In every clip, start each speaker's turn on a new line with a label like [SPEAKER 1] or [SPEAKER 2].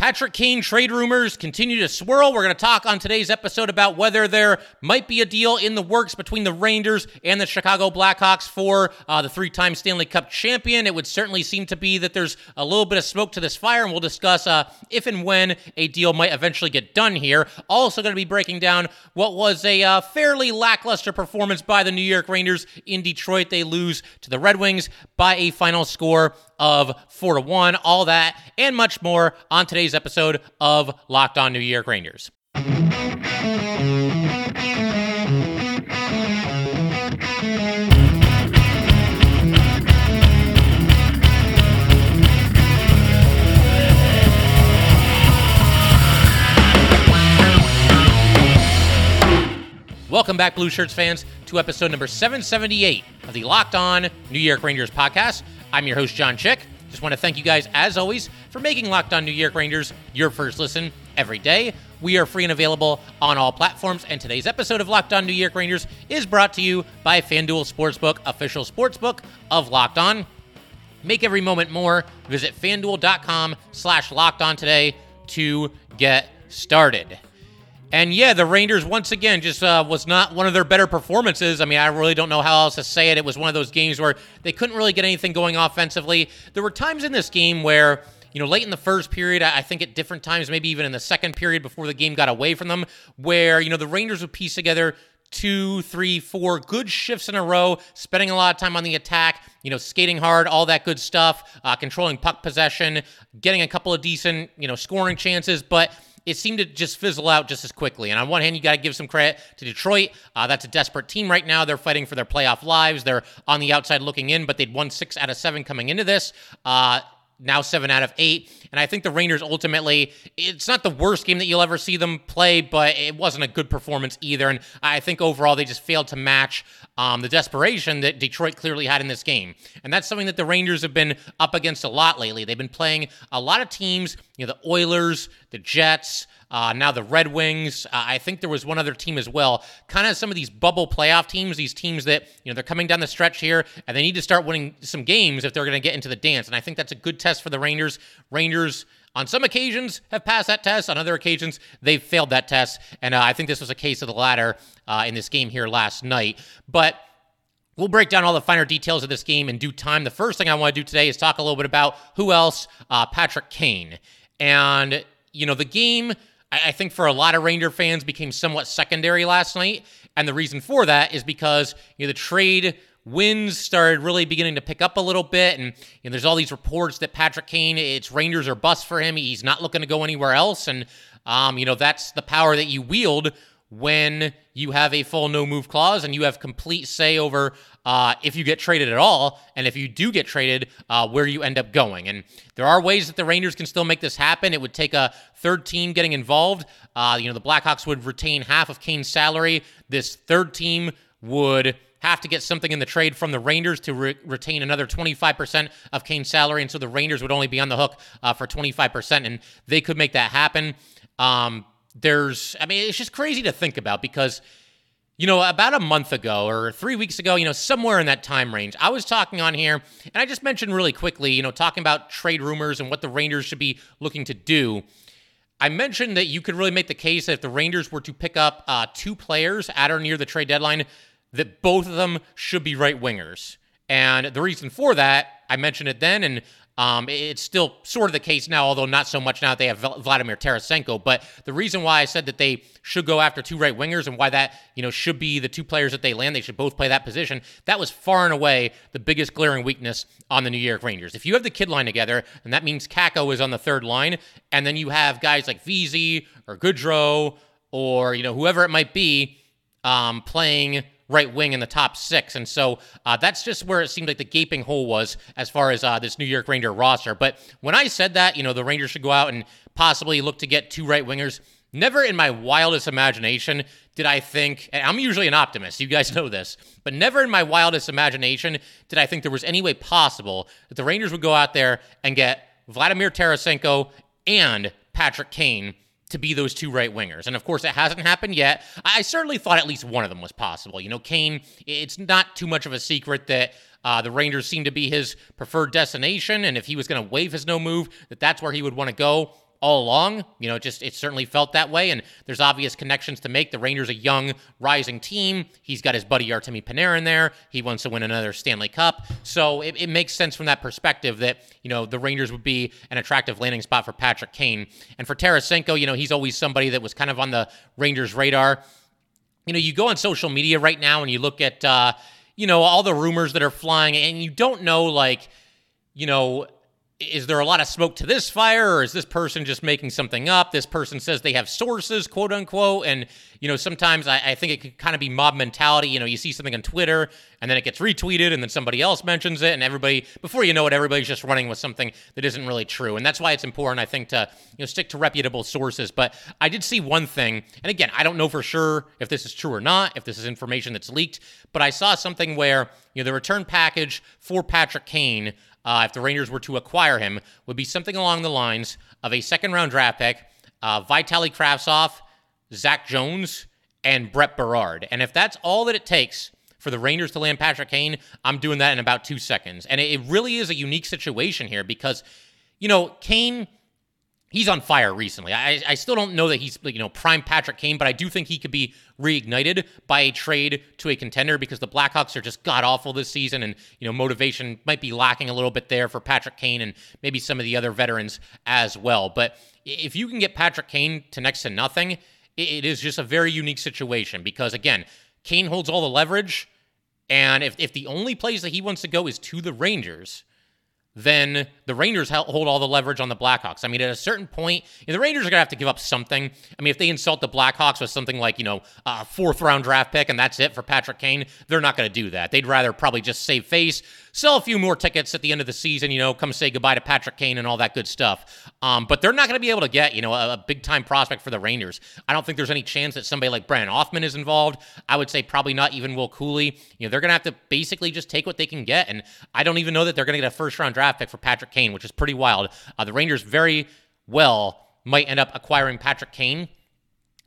[SPEAKER 1] Patrick Kane trade rumors continue to swirl. We're going to talk on today's episode about whether there might be a deal in the works between the Rangers and the Chicago Blackhawks for uh, the three time Stanley Cup champion. It would certainly seem to be that there's a little bit of smoke to this fire, and we'll discuss uh, if and when a deal might eventually get done here. Also, going to be breaking down what was a uh, fairly lackluster performance by the New York Rangers in Detroit. They lose to the Red Wings by a final score of 4 to 1. All that and much more on today's episode of Locked On New York Rangers. Welcome back, Blue Shirts fans, to episode number 778 of the Locked On New York Rangers podcast. I'm your host, John Chick. Just want to thank you guys, as always, for making Locked On New York Rangers your first listen every day. We are free and available on all platforms, and today's episode of Locked On New York Rangers is brought to you by FanDuel Sportsbook, official sportsbook of Locked On. Make every moment more. Visit fanduel.com slash locked on today to get started. And yeah, the Rangers once again just uh, was not one of their better performances. I mean, I really don't know how else to say it. It was one of those games where they couldn't really get anything going offensively. There were times in this game where you know, late in the first period, I think at different times, maybe even in the second period before the game got away from them, where, you know, the Rangers would piece together two, three, four good shifts in a row, spending a lot of time on the attack, you know, skating hard, all that good stuff, uh, controlling puck possession, getting a couple of decent, you know, scoring chances, but it seemed to just fizzle out just as quickly. And on one hand, you got to give some credit to Detroit. Uh, that's a desperate team right now. They're fighting for their playoff lives. They're on the outside looking in, but they'd won six out of seven coming into this. Uh, now seven out of eight. And I think the Rangers ultimately, it's not the worst game that you'll ever see them play, but it wasn't a good performance either. And I think overall they just failed to match um, the desperation that Detroit clearly had in this game. And that's something that the Rangers have been up against a lot lately. They've been playing a lot of teams, you know, the Oilers, the Jets, uh, now the Red Wings. Uh, I think there was one other team as well. Kind of some of these bubble playoff teams, these teams that you know they're coming down the stretch here, and they need to start winning some games if they're going to get into the dance. And I think that's a good test for the Rangers. Rangers. On some occasions, have passed that test. On other occasions, they've failed that test. And uh, I think this was a case of the latter uh, in this game here last night. But We'll break down all the finer details of this game in due time. The first thing I want to do today is talk a little bit about who else, uh, Patrick Kane. And, you know, the game I, think for a lot of Ranger fans became somewhat secondary last night. And the reason for that is because you know the trade wins started really beginning to pick up a little bit, and you know, there's all these reports that Patrick Kane, it's Rangers or bust for him. He's not looking to go anywhere else, and um, you know that's the power that you wield when you have a full no move clause and you have complete say over uh, if you get traded at all, and if you do get traded, uh, where you end up going. And there are ways that the Rangers can still make this happen. It would take a third team getting involved. Uh, you know, the Blackhawks would retain half of Kane's salary. This third team would have to get something in the trade from the Rangers to re- retain another 25% of Kane's salary. And so the Rangers would only be on the hook uh, for 25%, and they could make that happen. Um, there's, I mean, it's just crazy to think about because, you know, about a month ago or three weeks ago, you know, somewhere in that time range, I was talking on here and I just mentioned really quickly, you know, talking about trade rumors and what the Rangers should be looking to do. I mentioned that you could really make the case that if the Rangers were to pick up uh, two players at or near the trade deadline, that both of them should be right wingers. And the reason for that, I mentioned it then, and um, it's still sort of the case now, although not so much now that they have Vladimir Tarasenko. But the reason why I said that they should go after two right wingers and why that you know should be the two players that they land, they should both play that position. That was far and away the biggest glaring weakness on the New York Rangers. If you have the kid line together, and that means Kakko is on the third line, and then you have guys like Vesey or Goodrow or you know whoever it might be um, playing right wing in the top six. And so uh, that's just where it seemed like the gaping hole was as far as uh, this New York Ranger roster. But when I said that, you know, the Rangers should go out and possibly look to get two right wingers, never in my wildest imagination did I think, I'm usually an optimist, you guys know this, but never in my wildest imagination did I think there was any way possible that the Rangers would go out there and get Vladimir Tarasenko and Patrick Kane to be those two right wingers. And of course, it hasn't happened yet. I certainly thought at least one of them was possible. You know, Kane, it's not too much of a secret that uh, the Rangers seem to be his preferred destination. And if he was going to waive his no move, that that's where he would want to go. All along. You know, just it certainly felt that way, and there's obvious connections to make. The Rangers a young, rising team. He's got his buddy Artemi Panarin there. He wants to win another Stanley Cup, so it, it makes sense from that perspective that you know the Rangers would be an attractive landing spot for Patrick Kane and for Tarasenko. You know, he's always somebody that was kind of on the Rangers' radar. You know, you go on social media right now and you look at uh, you know all the rumors that are flying, and you don't know like you know is there a lot of smoke to this fire or is this person just making something up? This person says they have sources quote unquote and you know sometimes i, I think it could kind of be mob mentality you know you see something on twitter and then it gets retweeted and then somebody else mentions it and everybody before you know it everybody's just running with something that isn't really true and that's why it's important i think to you know stick to reputable sources but i did see one thing and again i don't know for sure if this is true or not if this is information that's leaked but i saw something where you know the return package for patrick kane uh, if the Rangers were to acquire him, would be something along the lines of a second round draft pick, uh, Vitaly Kravtsov, Zach Jones, and Brett Berard. And if that's all that it takes for the Rangers to land Patrick Kane, I'm doing that in about two seconds. And it, it really is a unique situation here because, you know, Kane he's on fire recently. I, I still don't know that he's you know prime Patrick Kane, but I do think he could be reignited by a trade to a contender because the Blackhawks are just god awful this season, and you know motivation might be lacking a little bit there for Patrick Kane and maybe some of the other veterans as well. But if you can get Patrick Kane to next to nothing, it is just a very unique situation because again, Kane holds all the leverage. And if, if the only place that he wants to go is to the Rangers, then the Rangers hold all the leverage on the Blackhawks. I mean, at a certain point, you know, the Rangers are going to have to give up something. I mean, if they insult the Blackhawks with something like, you know, a fourth round draft pick and that's it for Patrick Kane, they're not going to do that. They'd rather probably just save face, sell a few more tickets at the end of the season, you know, come say goodbye to Patrick Kane and all that good stuff. Um, but they're not going to be able to get, you know, a, a big time prospect for the Rangers. I don't think there's any chance that somebody like Brennan Othmann is involved. I would say probably not even Will Cuylle. You know, they're going to have to basically just take what they can get. And I don't even know that they're going to get a first round draft pick for Patrick Kane, which is pretty wild. Uh, the Rangers very well might end up acquiring Patrick Kane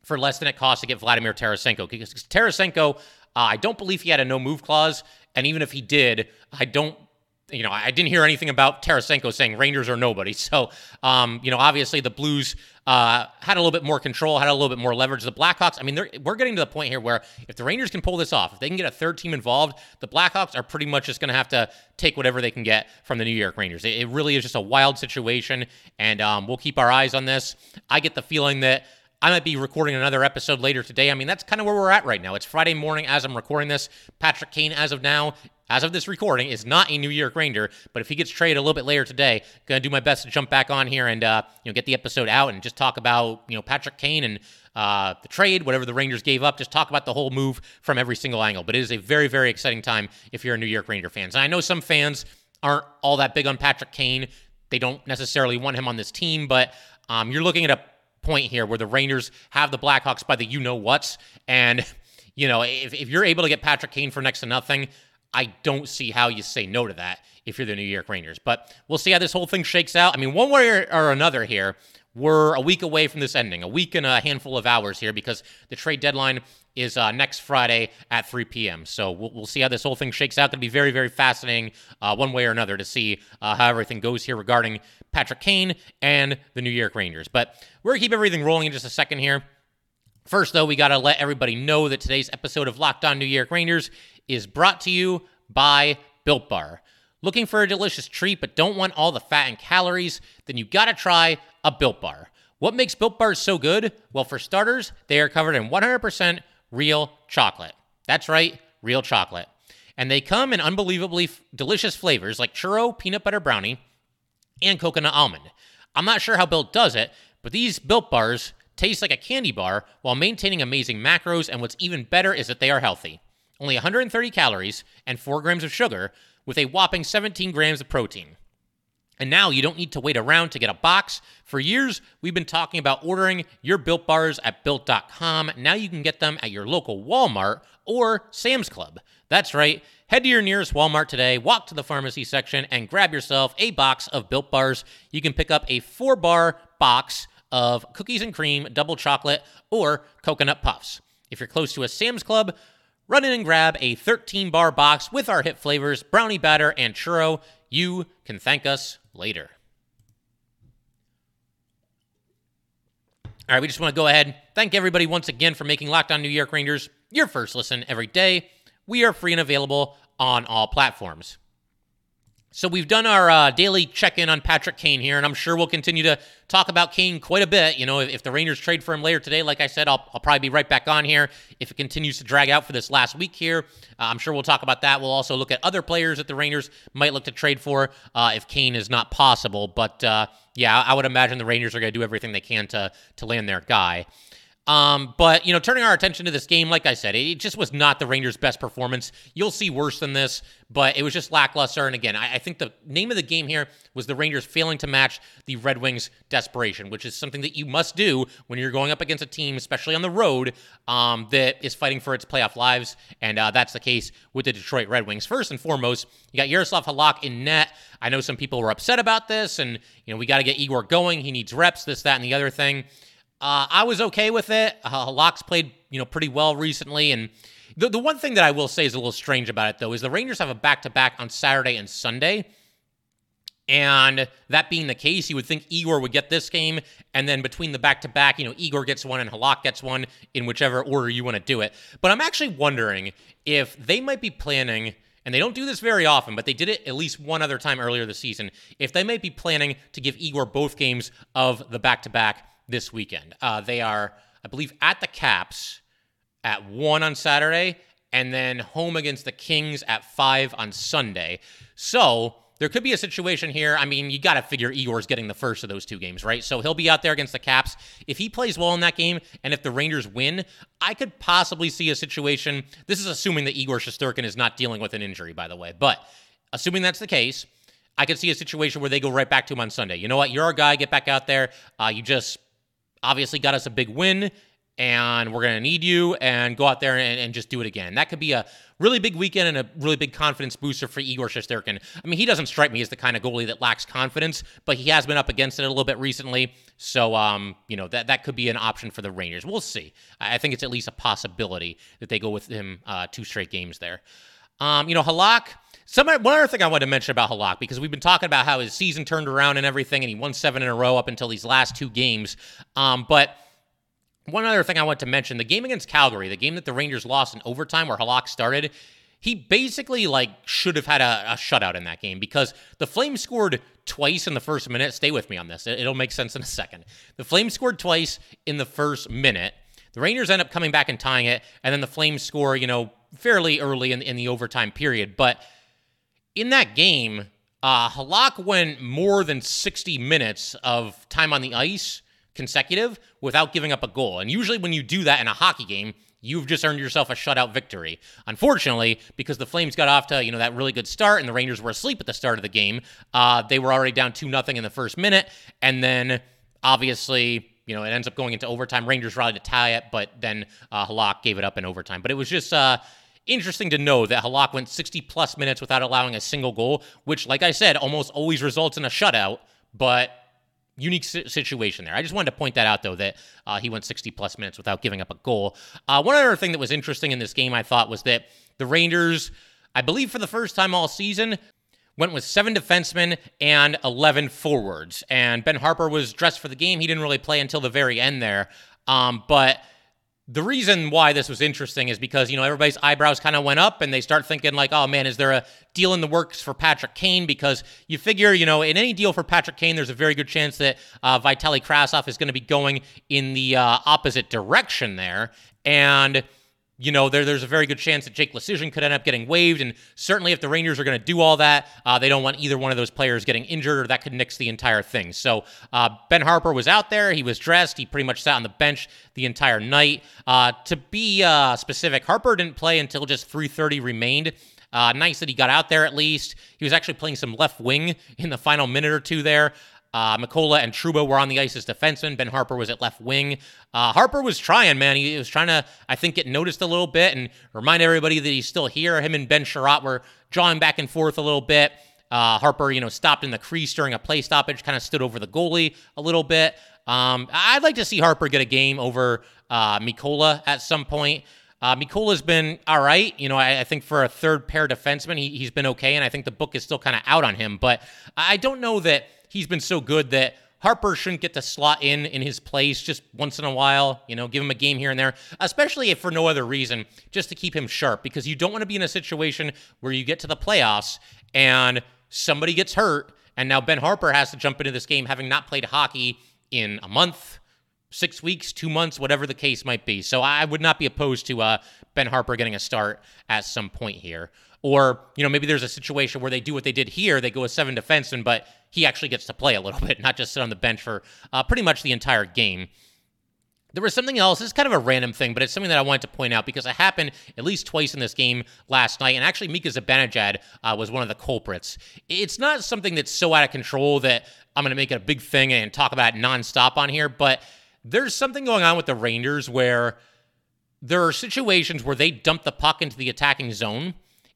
[SPEAKER 1] for less than it costs to get Vladimir Tarasenko. Because Tarasenko, uh, I don't believe he had a no move clause. And even if he did, I don't you know, I didn't hear anything about Tarasenko saying Rangers are nobody. So, um, you know, obviously the Blues uh, had a little bit more control, had a little bit more leverage. The Blackhawks, I mean, we're getting to the point here where if the Rangers can pull this off, if they can get a third team involved, the Blackhawks are pretty much just going to have to take whatever they can get from the New York Rangers. It, it really is just a wild situation, and um, we'll keep our eyes on this. I get the feeling that I might be recording another episode later today. I mean, that's kind of where we're at right now. It's Friday morning as I'm recording this. Patrick Kane, as of now, as of this recording, is not a New York Ranger. But if he gets traded a little bit later today, gonna do my best to jump back on here and uh, you know get the episode out and just talk about you know Patrick Kane and uh, the trade, whatever the Rangers gave up. Just talk about the whole move from every single angle. But it is a very very exciting time if you're a New York Ranger fans. And I know some fans aren't all that big on Patrick Kane. They don't necessarily want him on this team, but um, you're looking at a point here where the Rangers have the Blackhawks by the you know what's. And, you know, if, if you're able to get Patrick Kane for next to nothing, I don't see how you say no to that if you're the New York Rangers. But we'll see how this whole thing shakes out. I mean, one way or another here, we're a week away from this ending, a week and a handful of hours here because the trade deadline is uh, next Friday at 3 p.m. So we'll, we'll see how this whole thing shakes out. Going to be very, very fascinating, uh, one way or another, to see uh, how everything goes here regarding Patrick Kane and the New York Rangers. But we're going to keep everything rolling in just a second here. First, though, we got to let everybody know that today's episode of Locked On New York Rangers is brought to you by Built Bar. Looking for a delicious treat but don't want all the fat and calories? Then you got to try a Built Bar. What makes Built Bars so good? Well, for starters, they are covered in 100% real chocolate. That's right, real chocolate. And they come in unbelievably f- delicious flavors like churro, peanut butter brownie, and coconut almond. I'm not sure how Built does it, but these Built Bars taste like a candy bar while maintaining amazing macros, and what's even better is that they are healthy. Only 130 calories and 4 grams of sugar, with a whopping 17 grams of protein. And now you don't need to wait around to get a box. For years, we've been talking about ordering your built bars at built.com. Now you can get them at your local Walmart or Sam's Club. That's right. Head to your nearest Walmart today, walk to the pharmacy section, and grab yourself a box of built bars. You can pick up a four bar box of cookies and cream, double chocolate, or coconut puffs. If you're close to a Sam's Club, run in and grab a 13 bar box with our hit flavors, brownie batter, and churro. You can thank us later. All right, we just want to go ahead. And thank everybody once again for making Locked On New York Rangers your first listen every day. We are free and available on all platforms. So we've done our uh, daily check-in on Patrick Kane here, and I'm sure we'll continue to talk about Kane quite a bit. You know, if, if the Rangers trade for him later today, like I said, I'll, I'll, probably be right back on here. If it continues to drag out for this last week here, uh, I'm sure we'll talk about that. We'll also look at other players that the Rangers might look to trade for uh, if Kane is not possible. But uh, yeah, I would imagine the Rangers are going to do everything they can to to land their guy. Um, but you know, turning our attention to this game, like I said, it just was not the Rangers' best performance. You'll see worse than this, but it was just lackluster. And again, I, I, think the name of the game here was the Rangers failing to match the Red Wings' desperation, which is something that you must do when you're going up against a team, especially on the road, um, that is fighting for its playoff lives. And uh, that's the case with the Detroit Red Wings. First and foremost, you got Yaroslav Halak in net. I know some people were upset about this, and you know we got to get Igor going. He needs reps, this, that, and the other thing. Uh, I was okay with it. Uh, Locks played, you know, pretty well recently, and the the one thing that I will say is a little strange about it though is the Rangers have a back to back on Saturday and Sunday. And that being the case, you would think Igor would get this game, and then between the back to back, you know, Igor gets one and Halak gets one in whichever order you want to do it. But I'm actually wondering if they might be planning, and they don't do this very often, but they did it at least one other time earlier this season, if they might be planning to give Igor both games of the back to back this weekend. Uh, they are, I believe, at the Caps at 1 on Saturday and then home against the Kings at 5 on Sunday. So there could be a situation here. I mean, you got to figure Igor's getting the first of those two games, right? So he'll be out there against the Caps. If he plays well in that game and if the Rangers win, I could possibly see a situation. This is assuming that Igor Shesterkin is not dealing with an injury, by the way. But assuming that's the case, I could see a situation where they go right back to him on Sunday. You know what? You're our guy. Get back out there. Uh, you just obviously got us a big win and we're going to need you and go out there and, and, just do it again. That could be a really big weekend and a really big confidence booster for Igor Shesterkin. I mean, he doesn't strike me as the kind of goalie that lacks confidence, but he has been up against it a little bit recently. So, um, you know, that, that could be an option for the Rangers. We'll see. I think it's at least a possibility that they go with him uh, two straight games there. Um, you know, Halak, some one other thing I wanted to mention about Halak because we've been talking about how his season turned around and everything, and he won seven in a row up until these last two games. Um, but one other thing I want to mention: the game against Calgary, the game that the Rangers lost in overtime, where Halak started. He basically like should have had a, a shutout in that game because the Flames scored twice in the first minute. Stay with me on this; it'll make sense in a second. The Flames scored twice in the first minute. The Rangers end up coming back and tying it, and then the Flames score, you know, fairly early in, in the overtime period. But in that game, uh, Halak went more than 60 minutes of time on the ice consecutive without giving up a goal. And usually, when you do that in a hockey game, you've just earned yourself a shutout victory. Unfortunately, because the Flames got off to you know that really good start and the Rangers were asleep at the start of the game, uh, they were already down two nothing in the first minute, and then obviously. You know, it ends up going into overtime. Rangers rallied to tie it, but then uh, Halak gave it up in overtime. But it was just uh, interesting to know that Halak went 60 plus minutes without allowing a single goal, which, like I said, almost always results in a shutout, but unique situation there. I just wanted to point that out, though, that uh, he went 60 plus minutes without giving up a goal. Uh, one other thing that was interesting in this game, I thought, was that the Rangers, I believe for the first time all season, went with seven defensemen and 11 forwards. And Ben Harpur was dressed for the game. He didn't really play until the very end there. Um, but the reason why this was interesting is because you know everybody's eyebrows kind of went up and they start thinking like oh man is there a deal in the works for patrick kane? Because you figure you know in any deal for patrick kane there's a very good chance that uh, vitaly kravtsov is going to be going in the uh, opposite direction there. And you know, there, there's a very good chance that Jake Leschyshyn could end up getting waived. And certainly, if the Rangers are going to do all that, uh, they don't want either one of those players getting injured or that could nix the entire thing. So, uh, Ben Harpur was out there. He was dressed. He pretty much sat on the bench the entire night. Uh, to be uh, specific, Harpur didn't play until just 3:30 remained. Uh, nice that he got out there at least. He was actually playing some left wing in the final minute or two there. Uh, Mikkola and Trouba were on the ice as defensemen. Ben Harpur was at left wing. Uh, Harpur was trying, man. He was trying to, I think, get noticed a little bit and remind everybody that he's still here. Him and Ben Chiarot were drawing back and forth a little bit. Uh, Harpur, you know, stopped in the crease during a play stoppage, kind of stood over the goalie a little bit. Um, I'd like to see Harpur get a game over uh, Mikkola at some point. Uh, Mikkola's been all right. You know, I, I, think for a third pair defenseman, he, he's been okay, and I think the book is still kind of out on him. But I don't know that he's been so good that Harpur shouldn't get to slot in in his place just once in a while, you know, give him a game here and there, especially if for no other reason, just to keep him sharp, because you don't want to be in a situation where you get to the playoffs and somebody gets hurt, and now Ben Harpur has to jump into this game having not played hockey in a month, six weeks, two months, whatever the case might be. So I would not be opposed to uh, Ben Harpur getting a start at some point here. Or, you know, maybe there's a situation where they do what they did here. They go a seven defenseman, but he actually gets to play a little bit, not just sit on the bench for uh, pretty much the entire game. There was something else. Is kind of a random thing, but it's something that I wanted to point out because it happened at least twice in this game last night. And actually, Mika Zibanejad uh, was one of the culprits. It's not something that's so out of control that I'm going to make it a big thing and talk about it nonstop on here, but there's something going on with the Rangers where there are situations where they dump the puck into the attacking zone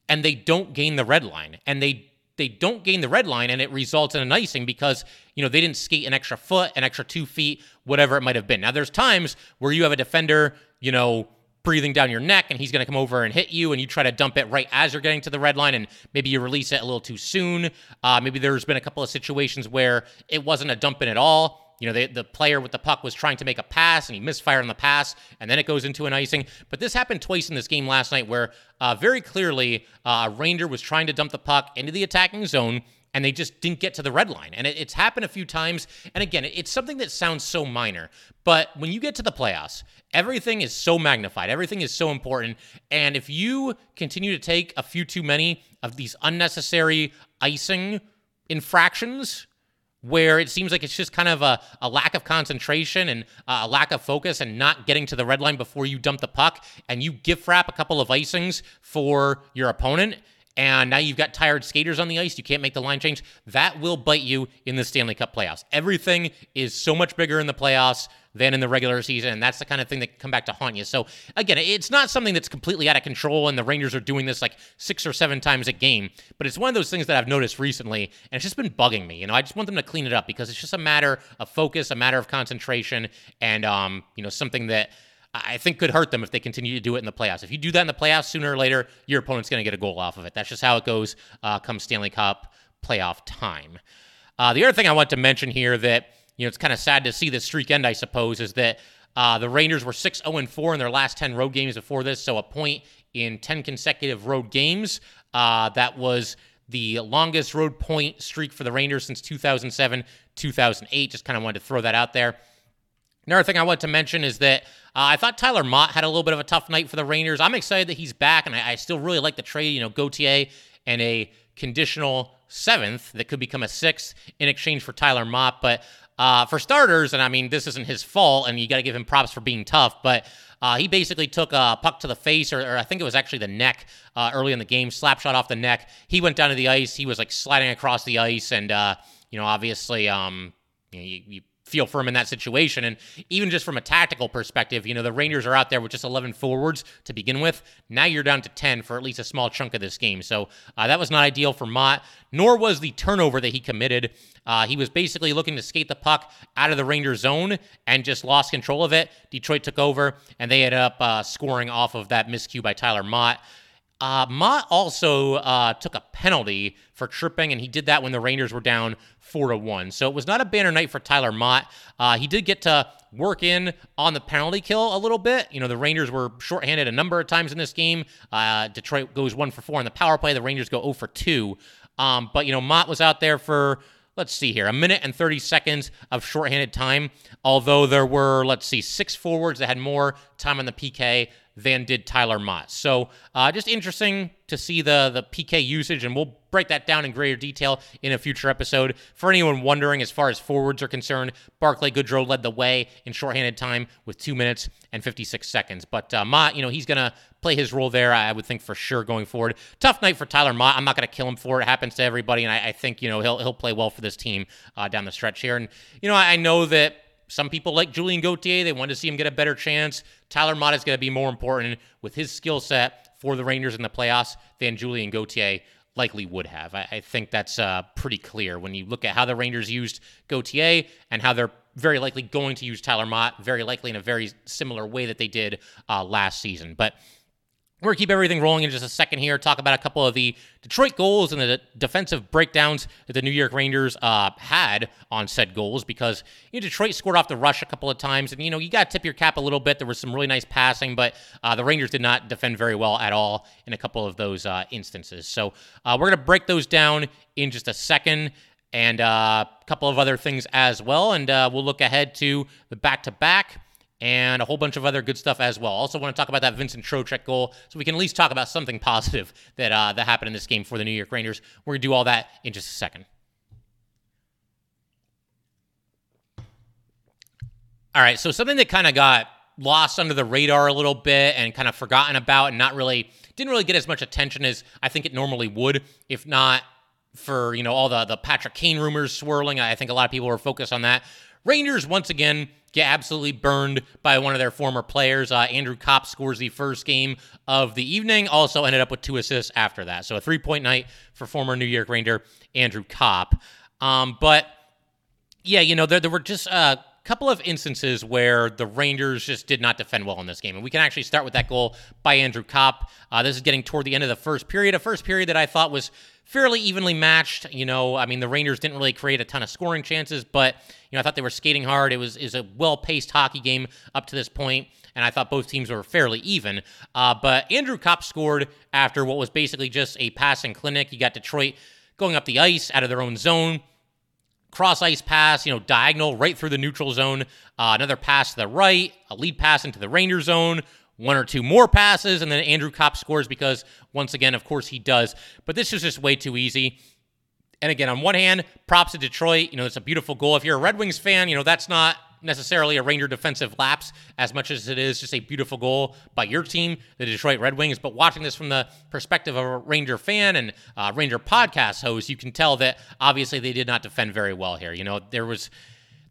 [SPEAKER 1] and they don't gain the red line and they they don't gain the red line and it results in an icing because you know they didn't skate an extra foot an extra two feet whatever it might have been. Now there's times where you have a defender you know breathing down your neck and he's going to come over and hit you and you try to dump it right as you're getting to the red line and maybe you release it a little too soon. Uh, maybe there's been a couple of situations where it wasn't a dumping at all you know, they, the player with the puck was trying to make a pass and he misfired on the pass, and then it goes into an icing. But this happened twice in this game last night where uh, very clearly uh, Ranger was trying to dump the puck into the attacking zone and they just didn't get to the red line. And it, it's happened a few times. And again, it's something that sounds so minor, but when you get to the playoffs, everything is so magnified, everything is so important. And if you continue to take a few too many of these unnecessary icing infractions, where it seems like it's just kind of a, a lack of concentration and uh, a lack of focus and not getting to the red line before you dump the puck and you gift wrap a couple of icings for your opponent and now you've got tired skaters on the ice. You can't make the line change. That will bite you in the Stanley Cup playoffs. Everything is so much bigger in the playoffs than in the regular season, and that's the kind of thing that come back to haunt you. So again, it's not something that's completely out of control, and the Rangers are doing this like six or seven times a game. But it's one of those things that I've noticed recently, and it's just been bugging me. You know, I just want them to clean it up because it's just a matter of focus, a matter of concentration, and um, you know, something that I think could hurt them if they continue to do it in the playoffs. If you do that in the playoffs, sooner or later, your opponent's going to get a goal off of it. That's just how it goes uh, come Stanley Cup playoff time. Uh, the other thing I want to mention here that you know it's kind of sad to see this streak end, I suppose, is that uh, the Rangers were 6 0 4 in their last 10 road games before this, so a point in 10 consecutive road games. Uh, that was the longest road point streak for the Rangers since 2007 2008. Just kind of wanted to throw that out there. Another thing I want to mention is that uh, I thought Tyler Motte had a little bit of a tough night for the Rangers. I'm excited that he's back, and I, I still really like the trade. You know, Gauthier and a conditional seventh that could become a sixth in exchange for Tyler Motte. But uh, for starters, and I mean, this isn't his fault, and you got to give him props for being tough, but uh, he basically took a puck to the face, or, or I think it was actually the neck uh, early in the game, slap shot off the neck. He went down to the ice. He was like sliding across the ice, and, uh, you know, obviously, um, you, know, you, you feel for him in that situation. And even just from a tactical perspective, you know, the Rangers are out there with just 11 forwards to begin with. Now you're down to 10 for at least a small chunk of this game. So uh, that was not ideal for Motte, nor was the turnover that he committed. Uh, he was basically looking to skate the puck out of the Rangers zone and just lost control of it. Detroit took over, and they ended up uh, scoring off of that miscue by Tyler Motte. Uh, also uh, took a penalty for tripping, and he did that when the Rangers were down four to one. So it was not a banner night for Tyler Motte. Uh, he did get to work in on the penalty kill a little bit. You know, the Rangers were shorthanded a number of times in this game. Uh, Detroit goes one for four on the power play. The Rangers go 0 for two. Um, but you know, Motte was out there for let's see here, a minute and 30 seconds of shorthanded time. Although there were, let's see, six forwards that had more time on the PK than did Tyler Motte. So uh, just interesting to see the the PK usage, and we'll break that down in greater detail in a future episode. For anyone wondering, as far as forwards are concerned, Barclay Goodrow led the way in shorthanded time with two minutes and 56 seconds. But uh, Motte, you know, he's going to play his role there, I would think for sure going forward. Tough night for Tyler Motte. I'm not going to kill him for it. it. happens to everybody, and I, I, think, you know, he'll, he'll play well for this team uh, down the stretch here. And, you know, I, I know that some people like Julien Gauthier. They want to see him get a better chance. Tyler Motte is going to be more important with his skill set for the Rangers in the playoffs than Julien Gauthier likely would have. I, I think that's uh, pretty clear when you look at how the Rangers used Gauthier and how they're very likely going to use Tyler Motte, very likely in a very similar way that they did uh, last season. But we're going to keep everything rolling in just a second here, talk about a couple of the Detroit goals and the defensive breakdowns that the New York Rangers uh, had on said goals because you know, Detroit scored off the rush a couple of times. And, you know, you got to tip your cap a little bit. There was some really nice passing, but uh, the Rangers did not defend very well at all in a couple of those uh, instances. So uh, we're going to break those down in just a second and uh, a couple of other things as well. And uh, we'll look ahead to the back to back and a whole bunch of other good stuff as well. Also, want to talk about that Vincent Trocheck goal, so we can at least talk about something positive that uh, that happened in this game for the New York Rangers. We're gonna do all that in just a second. All right, so something that kind of got lost under the radar a little bit and kind of forgotten about, and not really didn't really get as much attention as I think it normally would, if not for you know all the the Patrick Kane rumors swirling. I think a lot of people were focused on that. Rangers once again get absolutely burned by one of their former players. Uh, Andrew Copp scores the first game of the evening, also ended up with two assists after that. So a three point night for former New York Ranger Andrew Copp. Um, but yeah, you know, there, there were just a couple of instances where the Rangers just did not defend well in this game. And we can actually start with that goal by Andrew Copp. Uh, this is getting toward the end of the first period, a first period that I thought was fairly evenly matched. You know, I mean, the Rangers didn't really create a ton of scoring chances, but you know, I thought they were skating hard. It was is a well-paced hockey game up to this point, and I thought both teams were fairly even. Uh, but Andrew Copp scored after what was basically just a passing clinic. You got Detroit going up the ice out of their own zone. Cross ice pass, you know, diagonal right through the neutral zone. Uh, another pass to the right, a lead pass into the Ranger zone, one or two more passes, and then Andrew Copp scores because, once again, of course he does. But this is just way too easy. And again, on one hand, props to Detroit. You know, it's a beautiful goal. If you're a Red Wings fan, you know, that's not necessarily a Ranger defensive lapse as much as it is just a beautiful goal by your team, the Detroit Red Wings. But watching this from the perspective of a Ranger fan and uh, Ranger podcast host, you can tell that obviously they did not defend very well here. You know, there was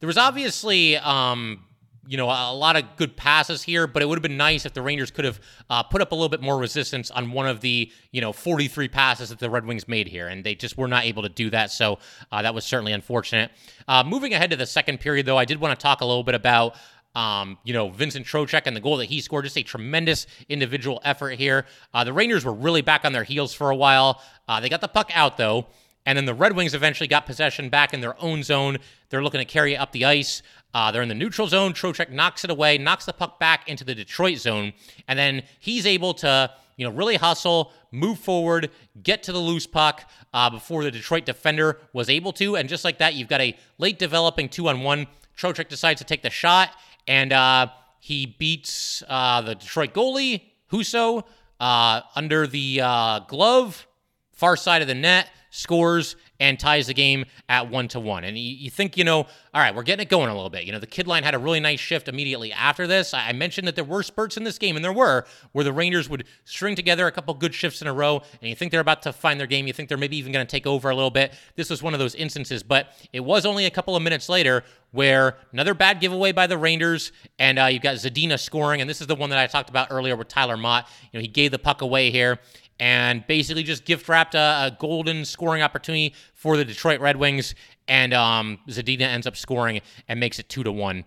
[SPEAKER 1] there was obviously um, you know, a lot of good passes here, but it would have been nice if the Rangers could have uh, put up a little bit more resistance on one of the, you know, 43 passes that the Red Wings made here, and they just were not able to do that. So uh, that was certainly unfortunate. Uh, moving ahead to the second period, though, I did want to talk a little bit about. Um, you know, Vincent Trocheck and the goal that he scored, just a tremendous individual effort here. Uh, the Rangers were really back on their heels for a while. Uh, they got the puck out, though. And then the Red Wings eventually got possession back in their own zone. They're looking to carry up the ice. Uh, they're in the neutral zone. Trocheck knocks it away, knocks the puck back into the Detroit zone, and then he's able to, you know, really hustle, move forward, get to the loose puck uh, before the Detroit defender was able to. And just like that, you've got a late developing two on one. Trocheck decides to take the shot, and uh, he beats uh, the Detroit goalie Husso uh, under the uh, glove, far side of the net scores and ties the game at one to one. And you, think, you know, all right, we're getting it going a little bit. You know, the kid line had a really nice shift immediately after this. I mentioned that there were spurts in this game, and there were, where the Rangers would string together a couple good shifts in a row, and you think they're about to find their game. You think they're maybe even going to take over a little bit. This was one of those instances, but it was only a couple of minutes later where another bad giveaway by the Rangers, and uh, you've got Zadina scoring, and this is the one that I talked about earlier with Tyler Motte. You know, he gave the puck away here, and basically just gift wrapped a, a, golden scoring opportunity for the Detroit Red Wings. And um, Zadina ends up scoring and makes it two to one.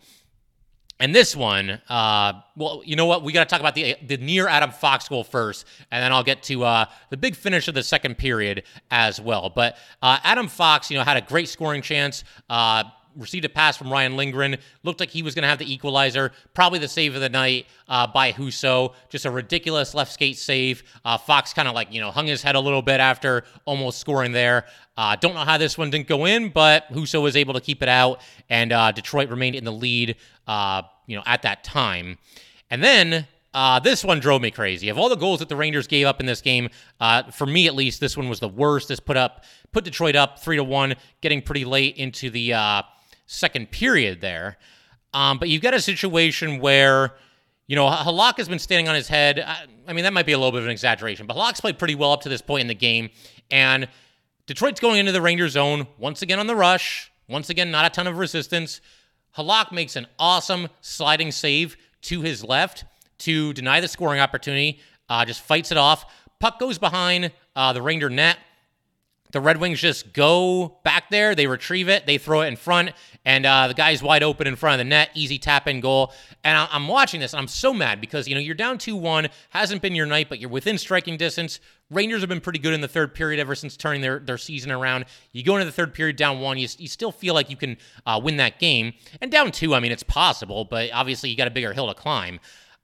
[SPEAKER 1] And this one, uh, well, you know what? We got to talk about the the near Adam Fox goal first, and then I'll get to uh, the big finish of the second period as well. But uh, Adam Fox, you know, had a great scoring chance. Received a pass from Ryan Lindgren. Looked like he was going to have the equalizer. Probably the save of the night uh, by Husso. Just a ridiculous left skate save. Uh, Fox kind of like, you know, hung his head a little bit after almost scoring there. Uh, don't know how this one didn't go in, but Husso was able to keep it out, and uh, Detroit remained in the lead, uh, you know, at that time. And then uh, this one drove me crazy. Of all the goals that the Rangers gave up in this game, uh, for me at least, this one was the worst. This put up put Detroit up three to one, getting pretty late into the uh, second period there. Um, but you've got a situation where, you know, Halak has been standing on his head. I, I, mean, that might be a little bit of an exaggeration, but Halak's played pretty well up to this point in the game. And Detroit's going into the Ranger zone once again on the rush. Once again, not a ton of resistance. Halak makes an awesome sliding save to his left to deny the scoring opportunity. Uh, just fights it off. Puck goes behind uh, the Ranger net. the Red Wings just go back there, they retrieve it, they throw it in front, and uh, the guy's wide open in front of the net, easy tap in goal. And I- am watching this, and I'm so mad because you know you're down two one, hasn't been your night, but you're within striking distance. Rangers have been pretty good in the third period ever since turning their, their season around. You go into the third period down one, you, you still feel like you can uh, win that game. And down two, I mean, it's possible, but obviously you got a bigger hill to climb.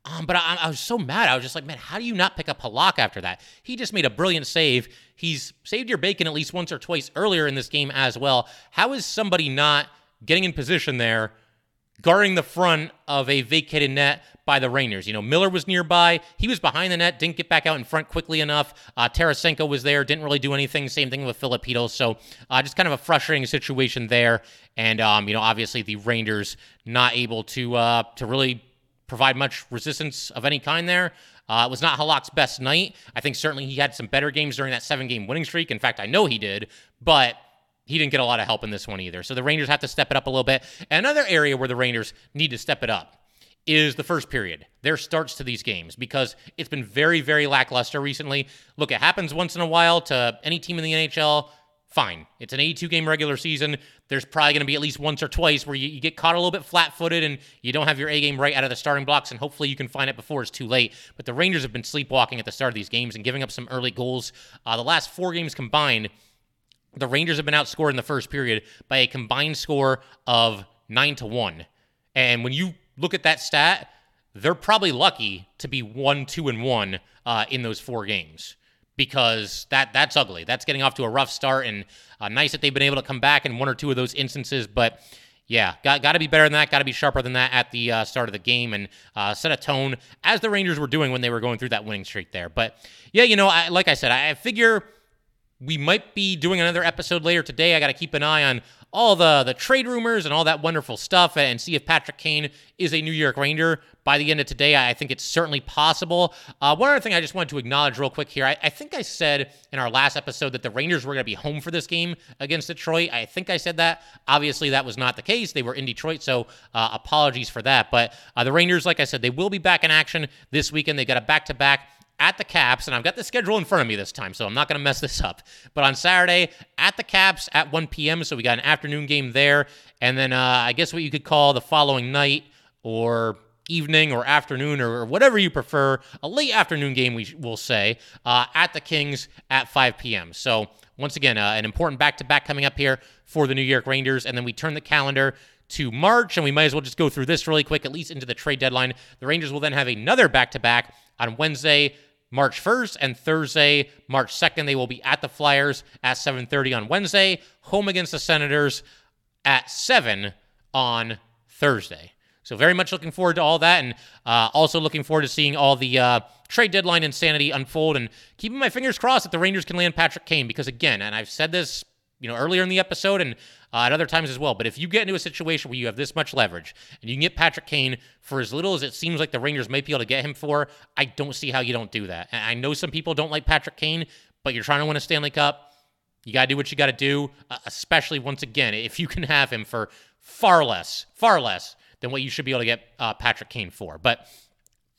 [SPEAKER 1] Um, but I, I, was so mad. I was just like, man, how do you not pick up Halak after that? He just made a brilliant save. He's saved your bacon at least once or twice earlier in this game as well. How is somebody not getting in position there, guarding the front of a vacated net by the Rangers? You know, Miller was nearby. He was behind the net, didn't get back out in front quickly enough. Uh, Tarasenko was there, didn't really do anything. Same thing with Filipino. So uh, just kind of a frustrating situation there. And, um, you know, obviously the Rangers not able to, uh, to really provide much resistance of any kind there. Uh, it was not Halak's best night. I think certainly he had some better games during that seven game winning streak. In fact, I know he did, but he didn't get a lot of help in this one either. So the Rangers have to step it up a little bit. Another area where the Rangers need to step it up is the first period, their starts to these games, because it's been very, very lackluster recently. Look, it happens once in a while to any team in the NHL fine. It's an 82 game regular season. There's probably going to be at least once or twice where you, you get caught a little bit flat footed and you don't have your A game right out of the starting blocks, and hopefully you can find it before it's too late. But the Rangers have been sleepwalking at the start of these games and giving up some early goals. Uh, the last four games combined, the Rangers have been outscored in the first period by a combined score of 9 to 1. And when you look at that stat, they're probably lucky to be 1 2 and 1 uh, in those four games because that that's ugly. That's getting off to a rough start, and uh, nice that they've been able to come back in one or two of those instances. But yeah, got, got to be better than that. Got to be sharper than that at the uh, start of the game and uh, set a tone as the Rangers were doing when they were going through that winning streak there. But yeah, you know, I, like I said, I figure we might be doing another episode later today. I got to keep an eye on all the the trade rumors and all that wonderful stuff and see if Patrick Kane is a New York Ranger by the end of today. I think it's certainly possible. Uh, one other thing I just wanted to acknowledge real quick here. I, I think I said in our last episode that the Rangers were going to be home for this game against Detroit. I think I said that. Obviously, that was not the case. They were in Detroit, so uh, apologies for that. But uh, the Rangers, like I said, they will be back in action this weekend. They got a back to back at the Caps, and I've got the schedule in front of me this time, so I'm not going to mess this up. But on Saturday at the Caps at 1 p.m., so we got an afternoon game there, and then uh, I guess what you could call the following night or evening or afternoon or whatever you prefer, a late afternoon game, we will say, uh, at the Kings at 5 p.m. So once again, uh, an important back-to-back coming up here for the New York Rangers, and then we turn the calendar to March, and we might as well just go through this really quick, at least into the trade deadline. The Rangers will then have another back to back on Wednesday, March 1st and Thursday, March 2nd. They will be at the Flyers at 7:30 on Wednesday, home against the Senators at 7 on Thursday. So very much looking forward to all that, and uh, also looking forward to seeing all the uh, trade deadline insanity unfold, and keeping my fingers crossed that the Rangers can land Patrick Kane because again, and I've said this you know earlier in the episode and uh, at other times as well. But if you get into a situation where you have this much leverage and you can get Patrick Kane for as little as it seems like the Rangers might be able to get him for, I don't see how you don't do that. And I know some people don't like Patrick Kane, but you're trying to win a Stanley Cup. You got to do what you got to do, uh, especially once again, if you can have him for far less, far less than what you should be able to get uh, Patrick Kane for. But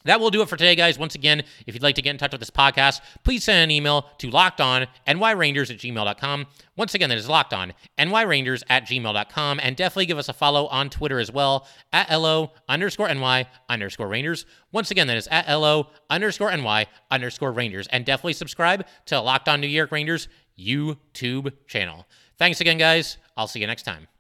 [SPEAKER 1] that will do it for today, guys. Once again, if you'd like to get in touch with this podcast, please send an email to lockedonnyrangers at gmail.com. Once again, that is lockedonnyrangers at gmail.com. And definitely give us a follow on Twitter as well at LO underscore NY underscore Rangers. Once again, that is at LO underscore NY underscore Rangers. And definitely subscribe to Locked On New York Rangers YouTube channel. Thanks again, guys. I'll see you next time.